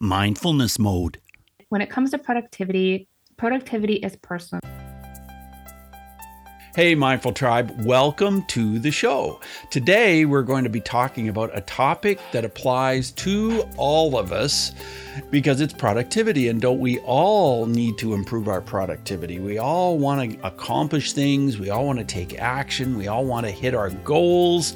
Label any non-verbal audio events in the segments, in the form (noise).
mindfulness mode. When it comes to productivity, productivity is personal. Hey, Mindful Tribe, welcome to the show. Today, we're going to be talking about a topic that applies to all of us because it's productivity. And don't we all need to improve our productivity? We all want to accomplish things, we all want to take action, we all want to hit our goals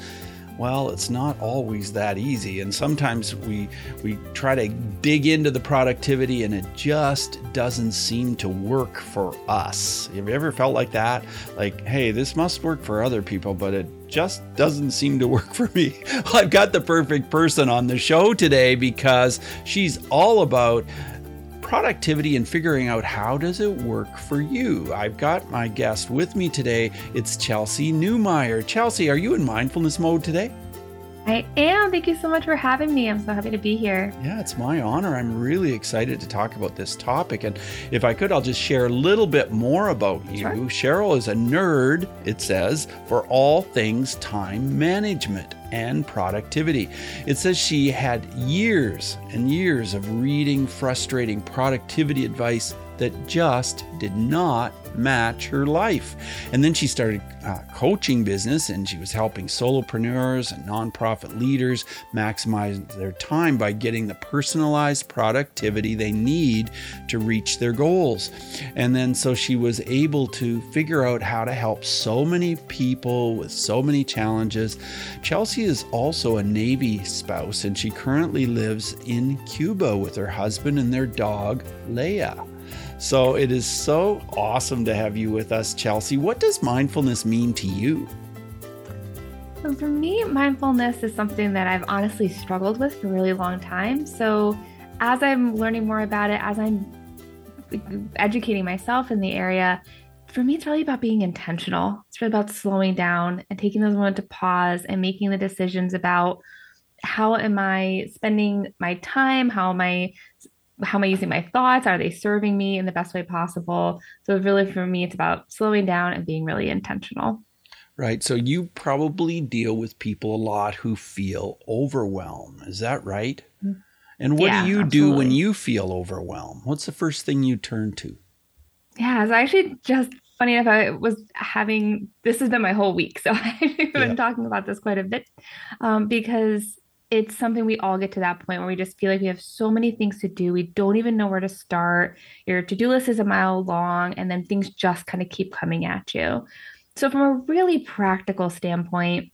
well, it's not always that easy. And sometimes we we try to dig into the productivity and it just doesn't seem to work for us. Have you ever felt like that? Like, hey, this must work for other people, but it just doesn't seem to work (laughs) for me. I've got the perfect person on the show today because she's all about productivity and figuring out how does it work for you. I've got my guest with me today. It's Chelsey Newmeyer. Chelsey, are you in mindfulness mode today? I am. Thank you so much for having me. I'm so happy to be here. Yeah, it's my honor. I'm really excited to talk about this topic. And if I could, I'll just share a little bit more about you. Sure. Cheryl is a nerd, it says, for all things time management and productivity. It says she had years and years of reading frustrating productivity advice that just did not match her life. And then she started uh, coaching business and she was helping solopreneurs and nonprofit leaders maximize their time by getting the personalized productivity they need to reach their goals. And then so she was able to figure out how to help so many people with so many challenges. Chelsey is also a Navy spouse and she currently lives in Cuba with her husband and their dog, Leia. So it is so awesome to have you with us, Chelsey. What does mindfulness mean to you? So for me, mindfulness is something that I've honestly struggled with for a really long time. So as I'm learning more about it, as I'm educating myself in the area, for me, it's really about being intentional. It's really about slowing down and taking those moments to pause and making the decisions about how am I spending my time? How am I how am I using my thoughts? Are they serving me in the best way possible? So, really, for me, it's about slowing down and being really intentional. Right. So, you probably deal with people a lot who feel overwhelmed. Is that right? And what yeah, do you absolutely. do when you feel overwhelmed? What's the first thing you turn to? Yeah, it's actually just funny enough, I was having this has been my whole week. So (laughs) I've been yeah. talking about this quite a bit um, because it's something we all get to that point where we just feel like we have so many things to do. We don't even know where to start. Your to do list is a mile long, and then things just kind of keep coming at you. So, from a really practical standpoint,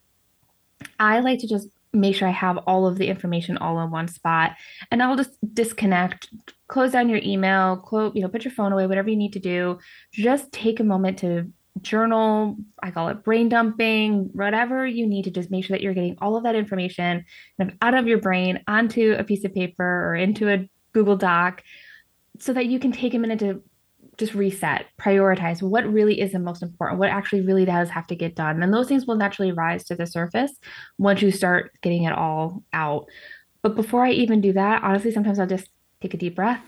I like to just make sure I have all of the information all in one spot, and I'll just disconnect, close down your email, quote, you know, put your phone away, whatever you need to do. Just take a moment to journal, I call it brain dumping, whatever you need to just make sure that you're getting all of that information kind of out of your brain onto a piece of paper or into a Google Doc so that you can take a minute to just reset, prioritize what really is the most important, what actually really does have to get done. And those things will naturally rise to the surface once you start getting it all out. But before I even do that, honestly, sometimes I'll just take a deep breath,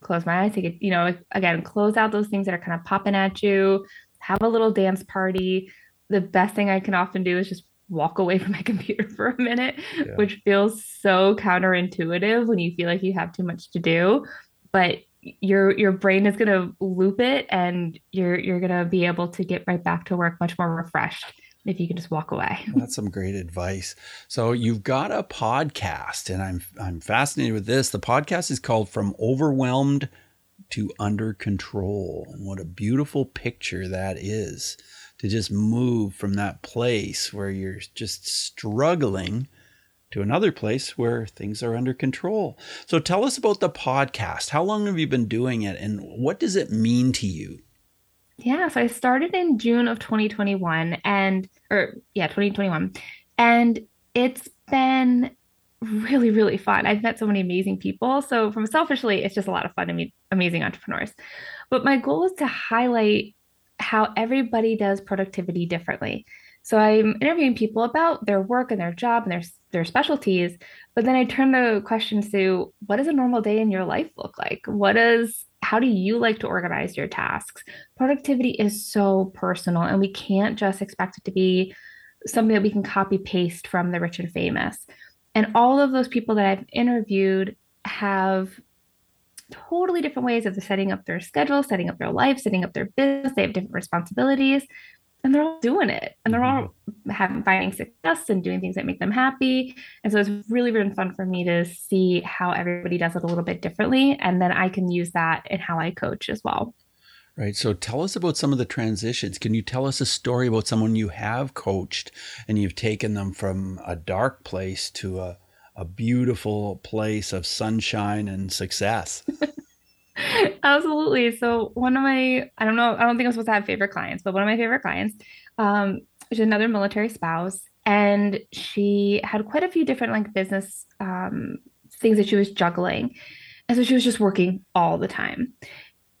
close my eyes, take it, you know, again, close out those things that are kind of popping at you, have a little dance party. The best thing I can often do is just walk away (laughs) from my computer for a minute, yeah. which feels so counterintuitive when you feel like you have too much to do. But your your brain is gonna loop it and you're you're gonna be able to get right back to work much more refreshed if you can just walk away. (laughs) That's some great advice. So you've got a podcast and I'm I'm fascinated with this. The podcast is called From Overwhelmed to under control. And what a beautiful picture that is to just move from that place where you're just struggling to another place where things are under control. So tell us about the podcast. How long have you been doing it and what does it mean to you? Yeah, so I started in June of 2021 and or yeah, 2021. And it's been really, really fun. I've met so many amazing people. So, from selfishly, it's just a lot of fun to meet amazing entrepreneurs. But my goal is to highlight how everybody does productivity differently. So, I'm interviewing people about their work and their job and their their specialties, but then I turn the questions to what does a normal day in your life look like? What does how do you like to organize your tasks? Productivity is so personal, and we can't just expect it to be something that we can copy paste from the rich and famous. And all of those people that I've interviewed have totally different ways of setting up their schedule, setting up their life, setting up their business. They have different responsibilities and they're all doing it and they're all mm-hmm. having finding success and doing things that make them happy. And so it's really been fun for me to see how everybody does it a little bit differently. And then I can use that in how I coach as well. Right. So tell us about some of the transitions. Can you tell us a story about someone you have coached and you've taken them from a dark place to a, a beautiful place of sunshine and success? (laughs) Absolutely. So one of my, I don't know, I don't think I'm supposed to have favorite clients, but one of my favorite clients, um, is another military spouse, and she had quite a few different like business um, things that she was juggling, and so she was just working all the time.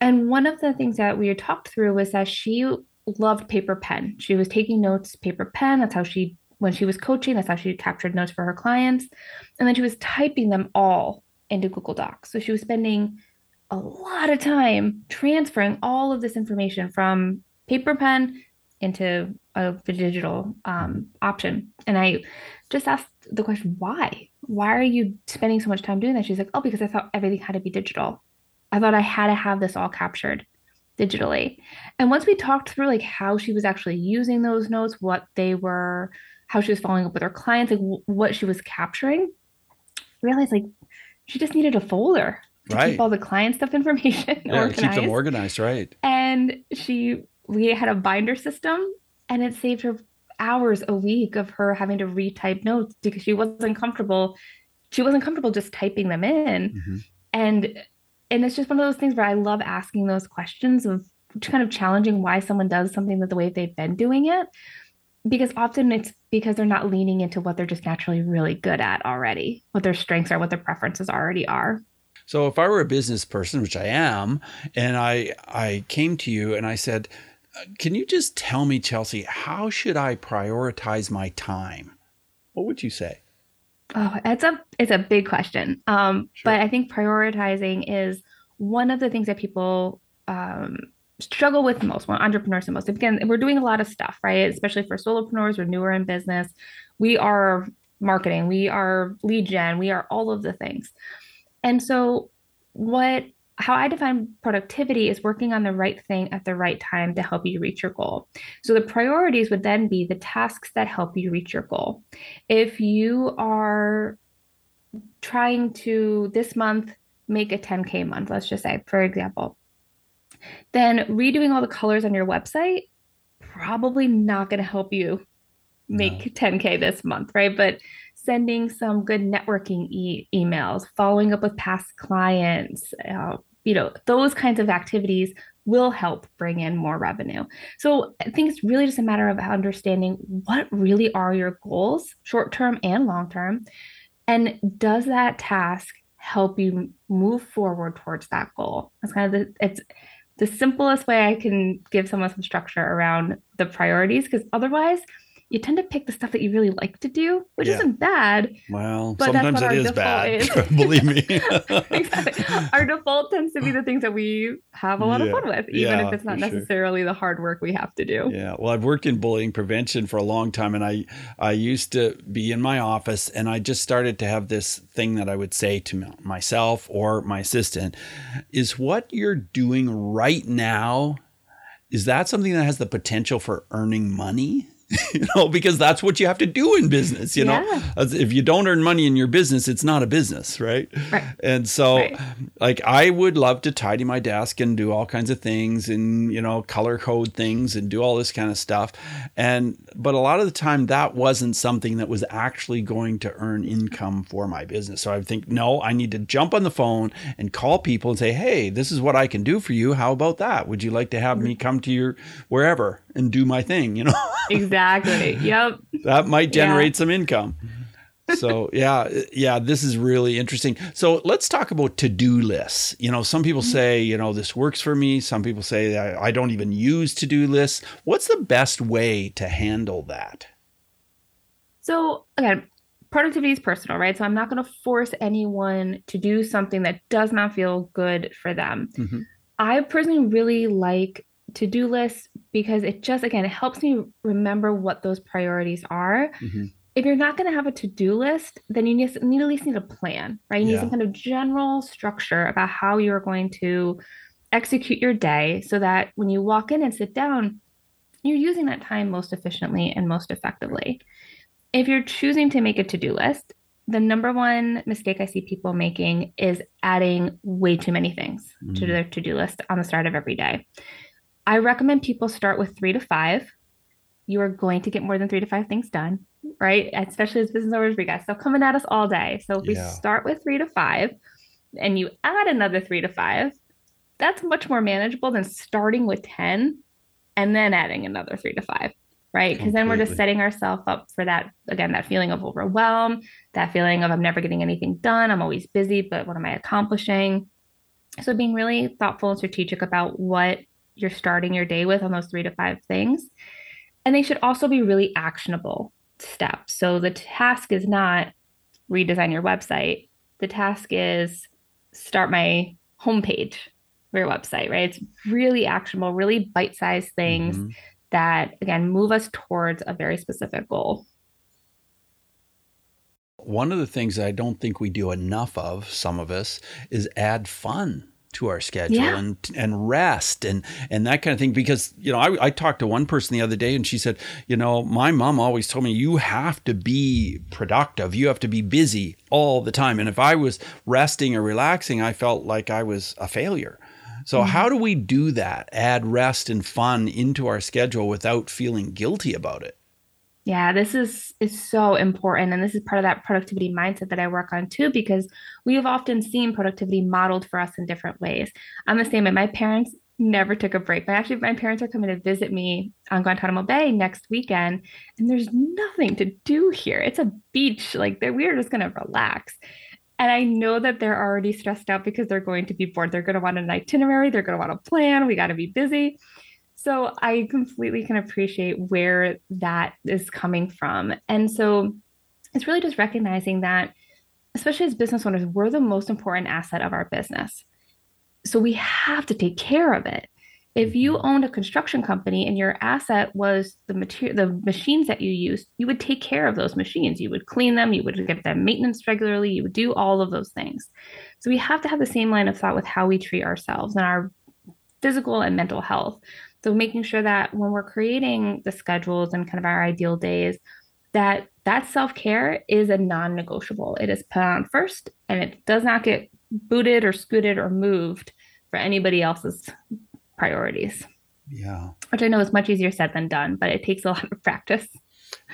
And one of the things that we had talked through was that she loved paper pen. She was taking notes, paper pen. That's how she, when she was coaching, that's how she captured notes for her clients. And then she was typing them all into Google Docs. So she was spending a lot of time transferring all of this information from paper pen into a digital um, option. And I just asked the question, why? Why are you spending so much time doing that? She's like, oh, because I thought everything had to be digital. I thought I had to have this all captured digitally. And once we talked through like how she was actually using those notes, what they were, how she was following up with her clients, like w- what she was capturing, realized like she just needed a folder to right. keep all the client stuff information (laughs) yeah, organized. keep them organized, right? And she we had a binder system, and it saved her hours a week of her having to retype notes because she wasn't comfortable. She wasn't comfortable just typing them in, mm-hmm. and and it's just one of those things where I love asking those questions of kind of challenging why someone does something that the way they've been doing it. Because often it's because they're not leaning into what they're just naturally really good at already, what their strengths are, what their preferences already are. So if I were a business person, which I am, and I I came to you and I said, "Can you just tell me, Chelsey, how should I prioritize my time?" What would you say? Oh, it's a it's a big question. Um, sure. but I think prioritizing is one of the things that people um, struggle with most, entrepreneurs the most. Again, we're doing a lot of stuff, right? Especially for solopreneurs, we're newer in business. We are marketing, we are lead gen, we are all of the things. And so, what how I define productivity is working on the right thing at the right time to help you reach your goal. So the priorities would then be the tasks that help you reach your goal. If you are trying to this month make a 10K month, let's just say, for example, then redoing all the colors on your website probably not going to help you make no. 10K this month, right? But sending some good networking e- emails, following up with past clients, uh, you know, those kinds of activities will help bring in more revenue. So I think it's really just a matter of understanding what really are your goals, short term and long term, and does that task help you move forward towards that goal? That's kind of the it's the simplest way I can give someone some structure around the priorities because otherwise you tend to pick the stuff that you really like to do, which yeah. isn't bad. Well, sometimes it is bad. Is. (laughs) Believe me. (laughs) exactly. Our default tends to be the things that we have a lot yeah. of fun with, even yeah, if it's not necessarily sure. the hard work we have to do. Yeah. Well, I've worked in bullying prevention for a long time, and I I used to be in my office, and I just started to have this thing that I would say to myself or my assistant: "Is what you're doing right now." Is that something that has the potential for earning money? (laughs) you know, because that's what you have to do in business, you know. Yeah. If you don't earn money in your business, it's not a business, right? right. And so right. like I would love to tidy my desk and do all kinds of things and, you know, color code things and do all this kind of stuff. And but a lot of the time that wasn't something that was actually going to earn income for my business. So I think, no, I need to jump on the phone and call people and say, "Hey, this is what I can do for you. How about that? Would you like to have me mm-hmm. come to your wherever and do my thing, you know?" (laughs) Exactly. Yep. that might generate yeah. some income. (laughs) so yeah, yeah, this is really interesting. So let's talk about to-do lists. You know, some people mm-hmm. say, you know, this works for me. Some people say I, I don't even use to-do lists. What's the best way to handle that? So again, productivity is personal, right? So I'm not going to force anyone to do something that does not feel good for them. Mm-hmm. I personally really like to do lists because it just again it helps me remember what those priorities are mm-hmm. if you're not going to have a to-do list, then you need, need at least need a plan, right? You need yeah. some kind of general structure about how you're going to execute your day so that when you walk in and sit down, you're using that time most efficiently and most effectively. If you're choosing to make a to-do list, the number one mistake I see people making is adding way too many things mm. to their to-do list on the start of every day. I recommend people start with 3 to 5. You are going to get more than 3 to 5 things done right? Especially as business owners, we got stuff coming at us all day. So if yeah. we start with three to five and you add another three to five, that's much more manageable than starting with 10 and then adding another three to five, right? Because then we're just setting ourselves up for that, again, that feeling of overwhelm, that feeling of I'm never getting anything done. I'm always busy, but what am I accomplishing? So being really thoughtful and strategic about what you're starting your day with on those three to five things. And they should also be really actionable steps. So the task is not redesign your website. The task is start my homepage for your website, right? It's really actionable, really bite-sized things mm-hmm. that again move us towards a very specific goal. One of the things I don't think we do enough of, some of us, is add fun to our schedule yeah. and and rest and and that kind of thing because you know I, I talked to one person the other day and she said you know my mom always told me you have to be productive. You have to be busy all the time. And if I was resting or relaxing I felt like I was a failure. So mm-hmm. how do we do that? Add rest and fun into our schedule without feeling guilty about it yeah, this is is so important and this is part of that productivity mindset that I work on too because we have often seen productivity modeled for us in different ways. I'm the same. My parents never took a break. But actually my parents are coming to visit me on Guantanamo Bay next weekend and there's nothing to do here. It's a beach. Like we're just going to relax. And I know that they're already stressed out because they're going to be bored. They're going to want an itinerary, they're going to want a plan. We got to be busy. So I completely can appreciate where that is coming from. And so it's really just recognizing that, especially as business owners, we're the most important asset of our business. So we have to take care of it. If you mm-hmm. owned a construction company and your asset was the material, the machines that you use, you would take care of those machines. You would clean them, you would give them maintenance regularly, you would do all of those things. So we have to have the same line of thought with how we treat ourselves and our physical and mental health. So making sure that when we're creating the schedules and kind of our ideal days, that that self-care is a non-negotiable. It is put on first and it does not get booted or scooted or moved for anybody else's priorities. Yeah. Which I know is much easier said than done, but it takes a lot of practice.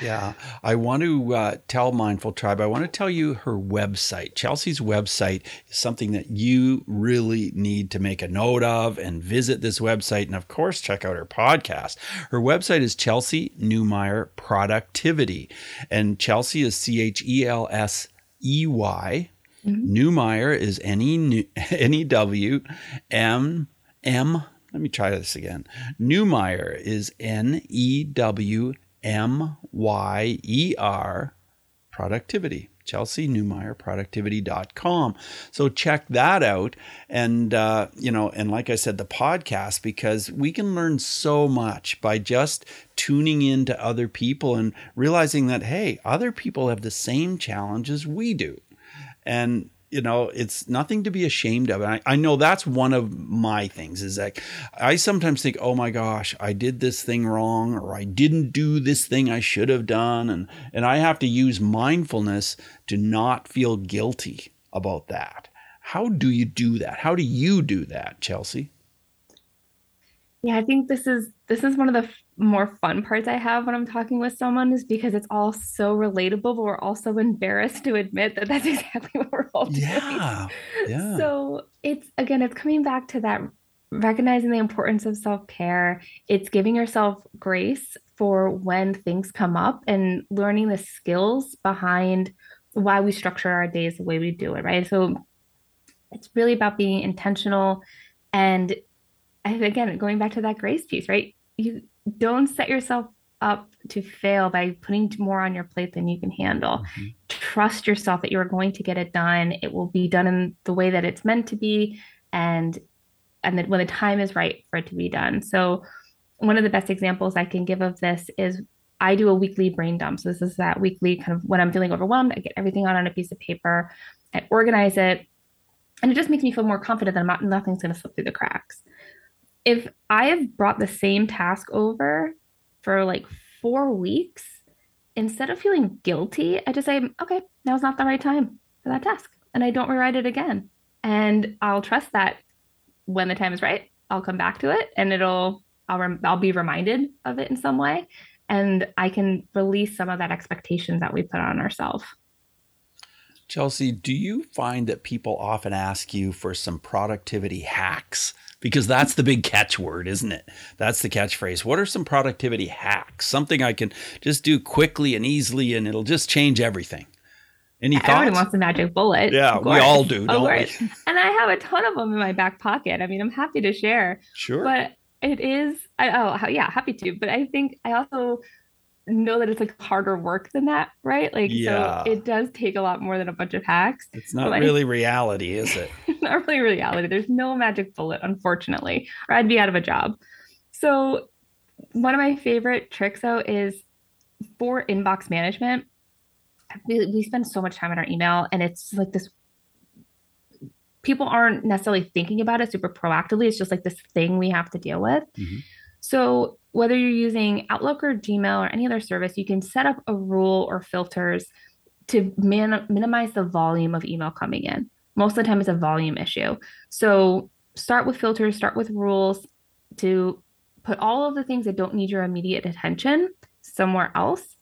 Yeah, I want to uh, tell Mindful Tribe, I want to tell you her website. Chelsey's website is something that you really need to make a note of and visit this website. And of course, check out her podcast. Her website is Chelsey Newmeyer Productivity. And Chelsey is C H E L S E Y. Mm-hmm. Newmeyer is N E W M M. Let me try this again. Newmeyer is N E W M Y E R productivity. Chelsey Newmeyer productivity.com. So check that out. And, uh, you know, and like I said, the podcast, because we can learn so much by just tuning in to other people and realizing that, hey, other people have the same challenges we do. And you know it's nothing to be ashamed of. I, I know that's one of my things is that i sometimes think oh my gosh i did this thing wrong or i didn't do this thing i should have done. And and i have to use mindfulness to not feel guilty about that. How do you do that? How do you do that chelsey? Yeah i think this is this is one of the more fun parts I have when I'm talking with someone is because it's all so relatable, but we're also embarrassed to admit that that's (laughs) exactly what we're all doing. Yeah. yeah. So it's again, it's coming back to that recognizing the importance of self care. It's giving yourself grace for when things come up and learning the skills behind why we structure our days the way we do it, right? So it's really about being intentional and again going back to that grace piece right you don't set yourself up to fail by putting more on your plate than you can handle. Mm-hmm. Trust yourself that you're going to get it done. It will be done in the way that it's meant to be and and that when the time is right for it to be done. So one of the best examples I can give of this is I do a weekly brain dump. So this is that weekly kind of when I'm feeling overwhelmed, I get everything out on a piece of paper, I organize it, and it just makes me feel more confident that I'm not, nothing's going to slip through the cracks. If I have brought the same task over for like four weeks, instead of feeling guilty, I just say, okay, now's not the right time for that task. And I don't rewrite it again. And I'll trust that when the time is right, I'll come back to it and it'll, I'll, rem- I'll be reminded of it in some way. And I can release some of that expectations that we put on ourselves. Chelsey, do you find that people often ask you for some productivity hacks? Because that's the big catchword, isn't it? That's the catchphrase. What are some productivity hacks? Something I can just do quickly and easily, and it'll just change everything. Any thoughts? Everyone wants a magic bullet. Yeah, we all do, don't we? And I have a ton of them in my back pocket. I mean, I'm happy to share. Sure. But it is, I, oh, yeah, happy to. But I think I also know that it's like harder work than that, right? Like, yeah. so it does take a lot more than a bunch of hacks. It's not really reality, is it? (laughs) not really reality. There's no magic bullet, unfortunately, or I'd be out of a job. So, one of my favorite tricks, though, is for inbox management. We, we spend so much time on our email, and it's like this people aren't necessarily thinking about it super proactively. It's just like this thing we have to deal with. Mm-hmm. So whether you're using Outlook or Gmail or any other service, you can set up a rule or filters to man- minimize the volume of email coming in. Most of the time, it's a volume issue. So start with filters, start with rules to put all of the things that don't need your immediate attention somewhere else.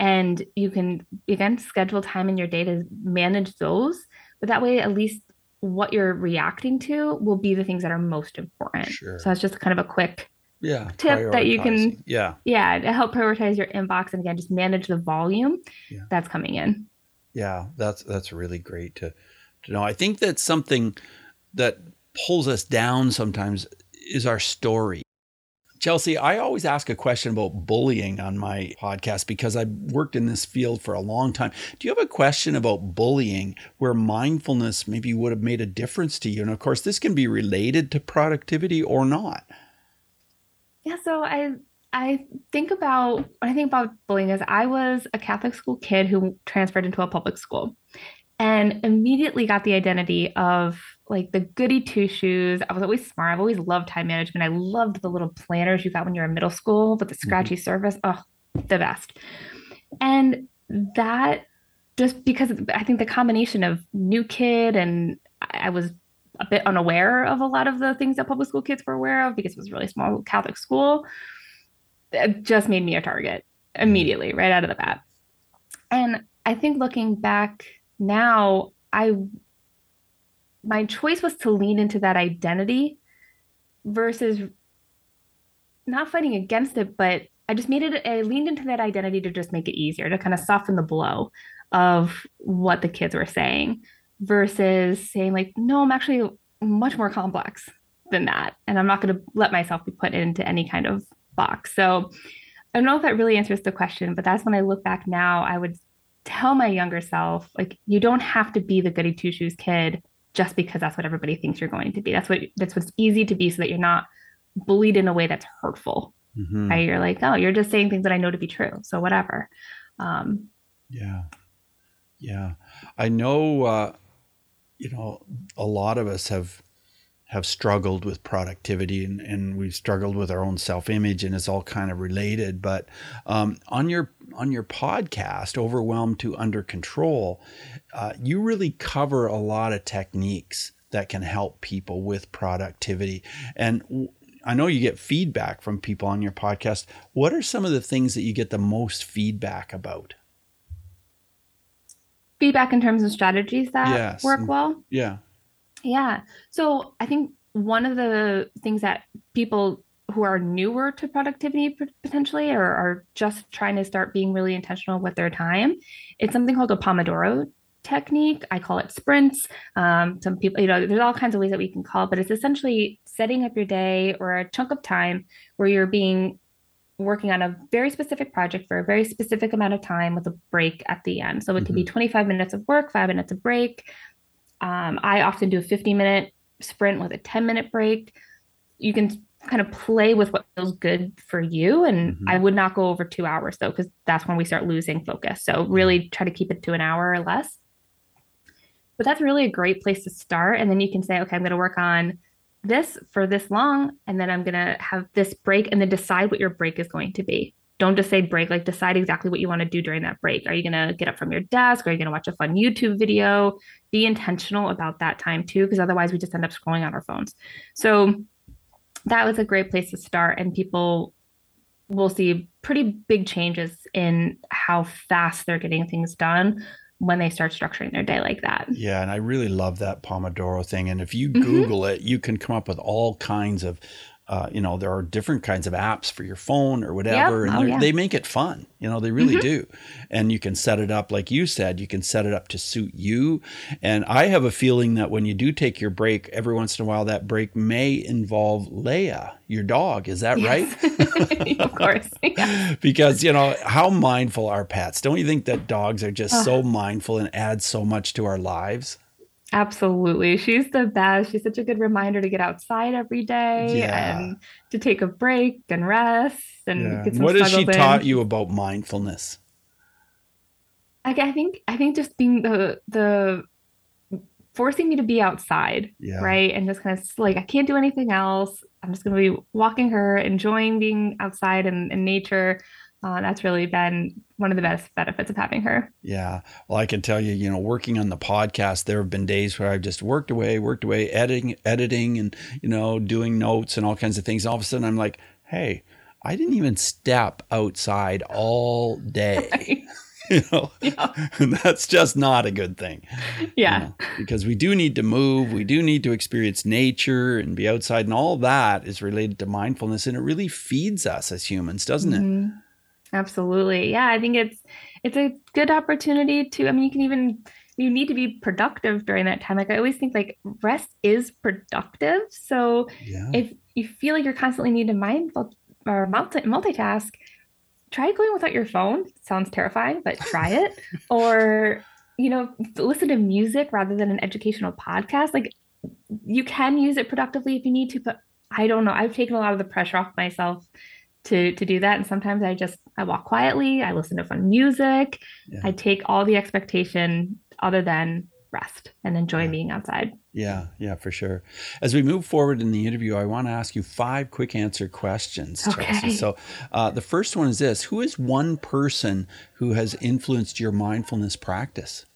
And you can, again, schedule time in your day to manage those. But that way, at least what you're reacting to will be the things that are most important. Sure. So that's just kind of a quick yeah tip that you can yeah yeah to help prioritize your inbox and again just manage the volume yeah. that's coming in yeah that's that's really great to to know i think that something that pulls us down sometimes is our story Chelsey, I always ask a question about bullying on my podcast because I've worked in this field for a long time. Do you have a question about bullying where mindfulness maybe would have made a difference to you? And of course, this can be related to productivity or not. Yeah, so I I think about when I think about bullying is I was a Catholic school kid who transferred into a public school and immediately got the identity of like the goody two shoes. I was always smart. I've always loved time management. I loved the little planners you got when you were in middle school with the mm-hmm. scratchy mm-hmm. surface. Oh, the best. And that just because I think the combination of new kid and I was a bit unaware of a lot of the things that public school kids were aware of because it was a really small Catholic school. It just made me a target mm. immediately, right out of the bat. And I think looking back now, I my choice was to lean into that identity versus not fighting against it, but I just made it, I leaned into that identity to just make it easier, to kind of soften the blow of what the kids were saying versus saying like no i'm actually much more complex than that. And i'm not going to let myself be put into any kind of box. So i don't know if that really answers the question but that's when i look back now i would tell my younger self like you don't have to be the goody two shoes kid just because that's what everybody thinks you're going to be. That's what that's what's easy to be so that you're not bullied in a way that's hurtful. Mm-hmm. right? You're like oh you're just saying things that i know to be true. So whatever. Um yeah. Yeah. I know uh you know, a lot of us have have struggled with productivity and, and we've struggled with our own self-image and it's all kind of related but um, on your on your podcast overwhelmed to under control uh, you really cover a lot of techniques that can help people with productivity and I know you get feedback from people on your podcast. What are some of the things that you get the most feedback about? Feedback in terms of strategies that yes. work well. Yeah. Yeah. So I think one of the things that people who are newer to productivity potentially or are just trying to start being really intentional with their time, it's something called a Pomodoro technique. I call it sprints. Um, some people, you know, there's all kinds of ways that we can call it, but it's essentially setting up your day or a chunk of time where you're being working on a very specific project for a very specific amount of time with a break at the end. So it mm-hmm. could be mm-hmm. 25 minutes of work, five minutes of break. Um, I often do a 50 minute sprint with a 10 minute break. You can kind of play with what feels good for you. And mm-hmm. I would not go over two hours though, because that's when we start losing focus. So really try to keep it to an hour or less. But that's really a great place to start. And then you can say, okay, I'm going to work on this for this long, and then I'm going to have this break, and then decide what your break is going to be. Don't just say break, like decide exactly what you want to do during that break. Are you going to get up from your desk? Are you going to watch a fun YouTube video? Be intentional about that time too, because otherwise we just end up scrolling on our phones. So that was a great place to start, and people will see pretty big changes in how fast they're getting things done when they start structuring their day like that. Yeah, and I really love that Pomodoro thing. And if you mm-hmm. Google it, you can come up with all kinds of uh, you know, there are different kinds of apps for your phone or whatever, yep. and oh, yeah. they make it fun. You know, they really mm-hmm. do. And you can set it up, like you said, you can set it up to suit you. And I have a feeling that when you do take your break, every once in a while, that break may involve Leia, your dog. Is that yes. right? (laughs) of course. (laughs) Yeah. because, you know, how mindful are pets? Don't you think that dogs are just so mindful and add so much to our lives? Absolutely. She's the best. She's such a good reminder to get outside every day yeah. and to take a break and rest and yeah. get some What has she in. taught you about mindfulness? I, I think I think just being the the forcing me to be outside, yeah. right? And just kind of like I can't do anything else. I'm just going to be walking her, enjoying being outside and in nature. Uh, that's really been one of the best benefits of having her. Yeah. Well, I can tell you, you know, working on the podcast, there have been days where I've just worked away, worked away, editing, editing, and you know, doing notes and all kinds of things. And all of a sudden, I'm like, hey, I didn't even step outside all day. (laughs) (laughs) you know, (laughs) yeah. that's just not a good thing. Yeah. You know, because we do need to move, we do need to experience nature and be outside, and all that is related to mindfulness, and it really feeds us as humans, doesn't mm-hmm. it? Absolutely. Yeah, I think it's it's a good opportunity to I mean you can even you need to be productive during that time. Like I always think like rest is productive. So yeah. if you feel like you're constantly needing to mindful or multi- multitask, try going without your phone. sounds terrifying, but try it. (laughs) or you know, listen to music rather than an educational podcast. Like you can use it productively if you need to, but I don't know. I've taken a lot of the pressure off myself to to do that and sometimes i just i walk quietly i listen to fun music yeah. i take all the expectation other than rest and enjoy yeah. being outside yeah yeah for sure as we move forward in the interview i want to ask you five quick answer questions okay. Chelsey. so uh, the first one is this who is one person who has influenced your mindfulness practice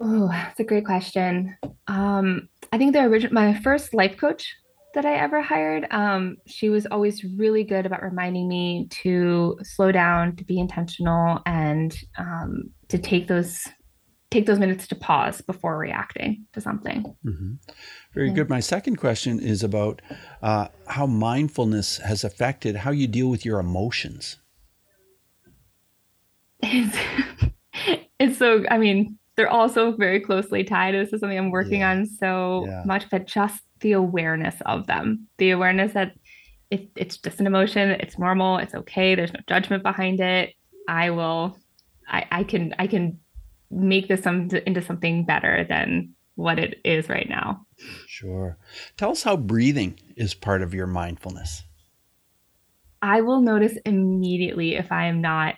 oh that's a great question um, i think the original my first life coach that I ever hired, um, she was always really good about reminding me to slow down, to be intentional, and um, to take those take those minutes to pause before reacting to something. Mm-hmm. Very yeah. good. My second question is about uh, how mindfulness has affected how you deal with your emotions. It's, (laughs) it's so. I mean, they're also very closely tied. This is something I'm working yeah. on so yeah. much, but just the awareness of them, the awareness that it, it's just an emotion, it's normal, it's okay, there's no judgment behind it. I will, I, I can, I can make this some, into something better than what it is right now. Sure. Tell us how breathing is part of your mindfulness. I will notice immediately if I am not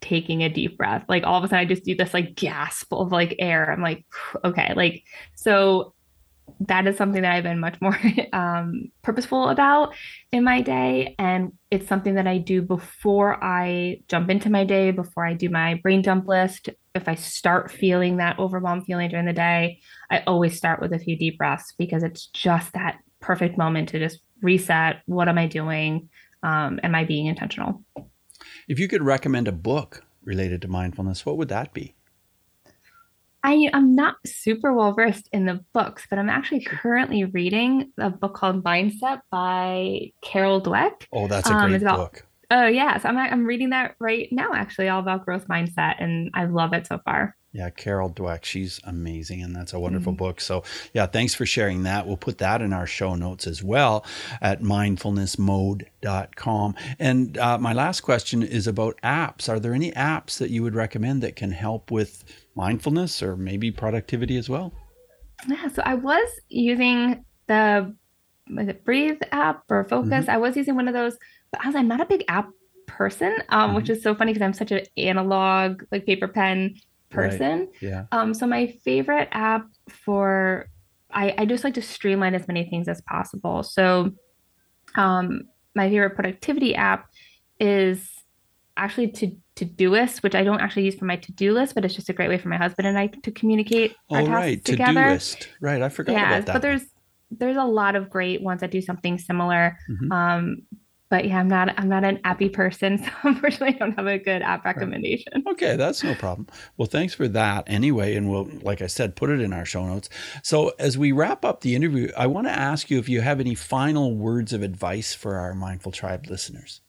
taking a deep breath. Like all of a sudden I just do this like gasp of like air. I'm like, okay, like so that is something that I've been much more (laughs) um, purposeful about in my day. And it's something that I do before I jump into my day, before I do my brain dump list. If I start feeling that overwhelmed feeling during the day, I always start with a few deep breaths because it's just that perfect moment to just reset. What am I doing? Um, am I being intentional? If you could recommend a book related to mindfulness, what would that be? I am not super well versed in the books, but I'm actually currently reading a book called Mindset by Carol Dweck. Oh, that's a um, great um, about, book. Oh, yeah. So I'm, I'm reading that right now, actually, all about growth mindset, and I love it so far. Yeah, Carol Dweck, she's amazing, and that's a wonderful mm-hmm. book. So, yeah, thanks for sharing that. We'll put that in our show notes as well at mindfulnessmode.com. And uh, my last question is about apps. Are there any apps that you would recommend that can help with mindfulness or maybe productivity as well? Yeah, so I was using the was it Breathe app or Focus? Mm-hmm. I was using one of those, but I was I'm not a big app person, um, mm-hmm. which is so funny because I'm such an analog, like paper pen person. Right. Yeah. Um, so my favorite app for I, I just like to streamline as many things as possible. So um my favorite productivity app is actually to Todoist, which I don't actually use for my to-do list, but it's just a great way for my husband and I to communicate our oh, tasks right. together. Todoist. Right, I forgot yeah, about that. But there's there's a lot of great ones that do something similar. Mm-hmm. Um, but yeah, I'm not I'm not an appy person, (laughs) so unfortunately I don't have a good app recommendation. (laughs) Okay, that's no problem. Well, thanks for that anyway, and we'll like I said, put it in our show notes. So as we wrap up the interview, I want to ask you if you have any final words of advice for our Mindful Tribe listeners.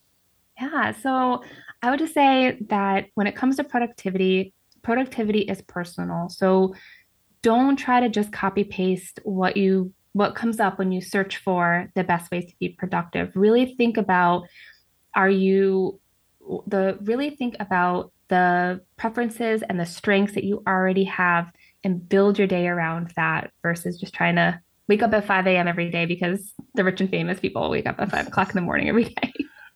Yeah, so I would just say that when it comes to productivity, productivity is personal. So don't try to just copy paste what you what comes up when you search for the best ways to be productive. Really think about are you the really think about the preferences and the strengths that you already have and build your day around that versus just trying to wake up at 5 a.m. every day because the rich and famous people wake up at 5 o'clock in the morning every (laughs) day.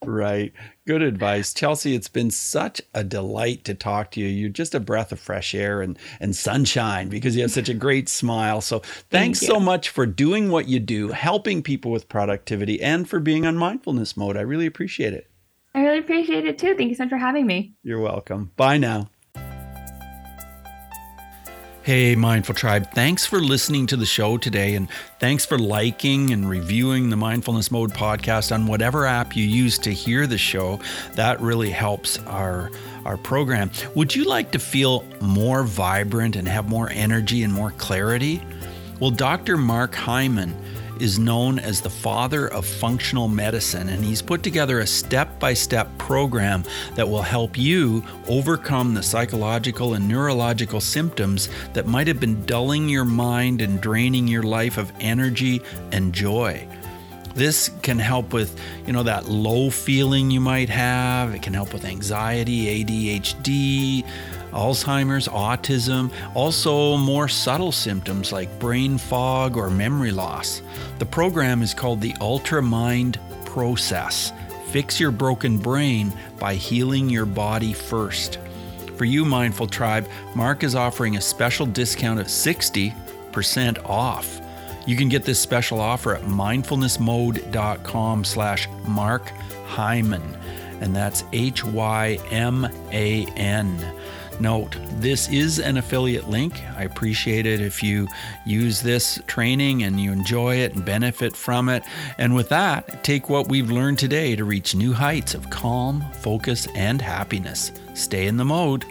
Right. Good advice. Chelsey, it's been such a delight to talk to you. You're just a breath of fresh air and, and sunshine because you have such a great smile. So thanks Thank so much for doing what you do, helping people with productivity, and for being on mindfulness mode. I really appreciate it. I really appreciate it too. Thank you so much for having me. You're welcome. Bye now. Hey, Mindful Tribe, thanks for listening to the show today, and thanks for liking and reviewing the Mindfulness Mode podcast on whatever app you use to hear the show. That really helps our, our program. Would you like to feel more vibrant and have more energy and more clarity? Well, Dr. Mark Hyman is known as the father of functional medicine, and he's put together a step by step program that will help you overcome the psychological and neurological symptoms that might have been dulling your mind and draining your life of energy and joy. This can help with, you know, that low feeling you might have. It can help with anxiety, ADHD, Alzheimer's, autism, also more subtle symptoms like brain fog or memory loss. The program is called the Ultra Mind Process. Fix your broken brain by healing your body first. For you, Mindful Tribe, Mark is offering a special discount of 60% off. You can get this special offer at mindfulnessmode.com slash Mark Hyman, and that's H-Y-M-A-N. Note, this is an affiliate link. I appreciate it if you use this training and you enjoy it and benefit from it. And with that, take what we've learned today to reach new heights of calm, focus, and happiness. Stay in the mode.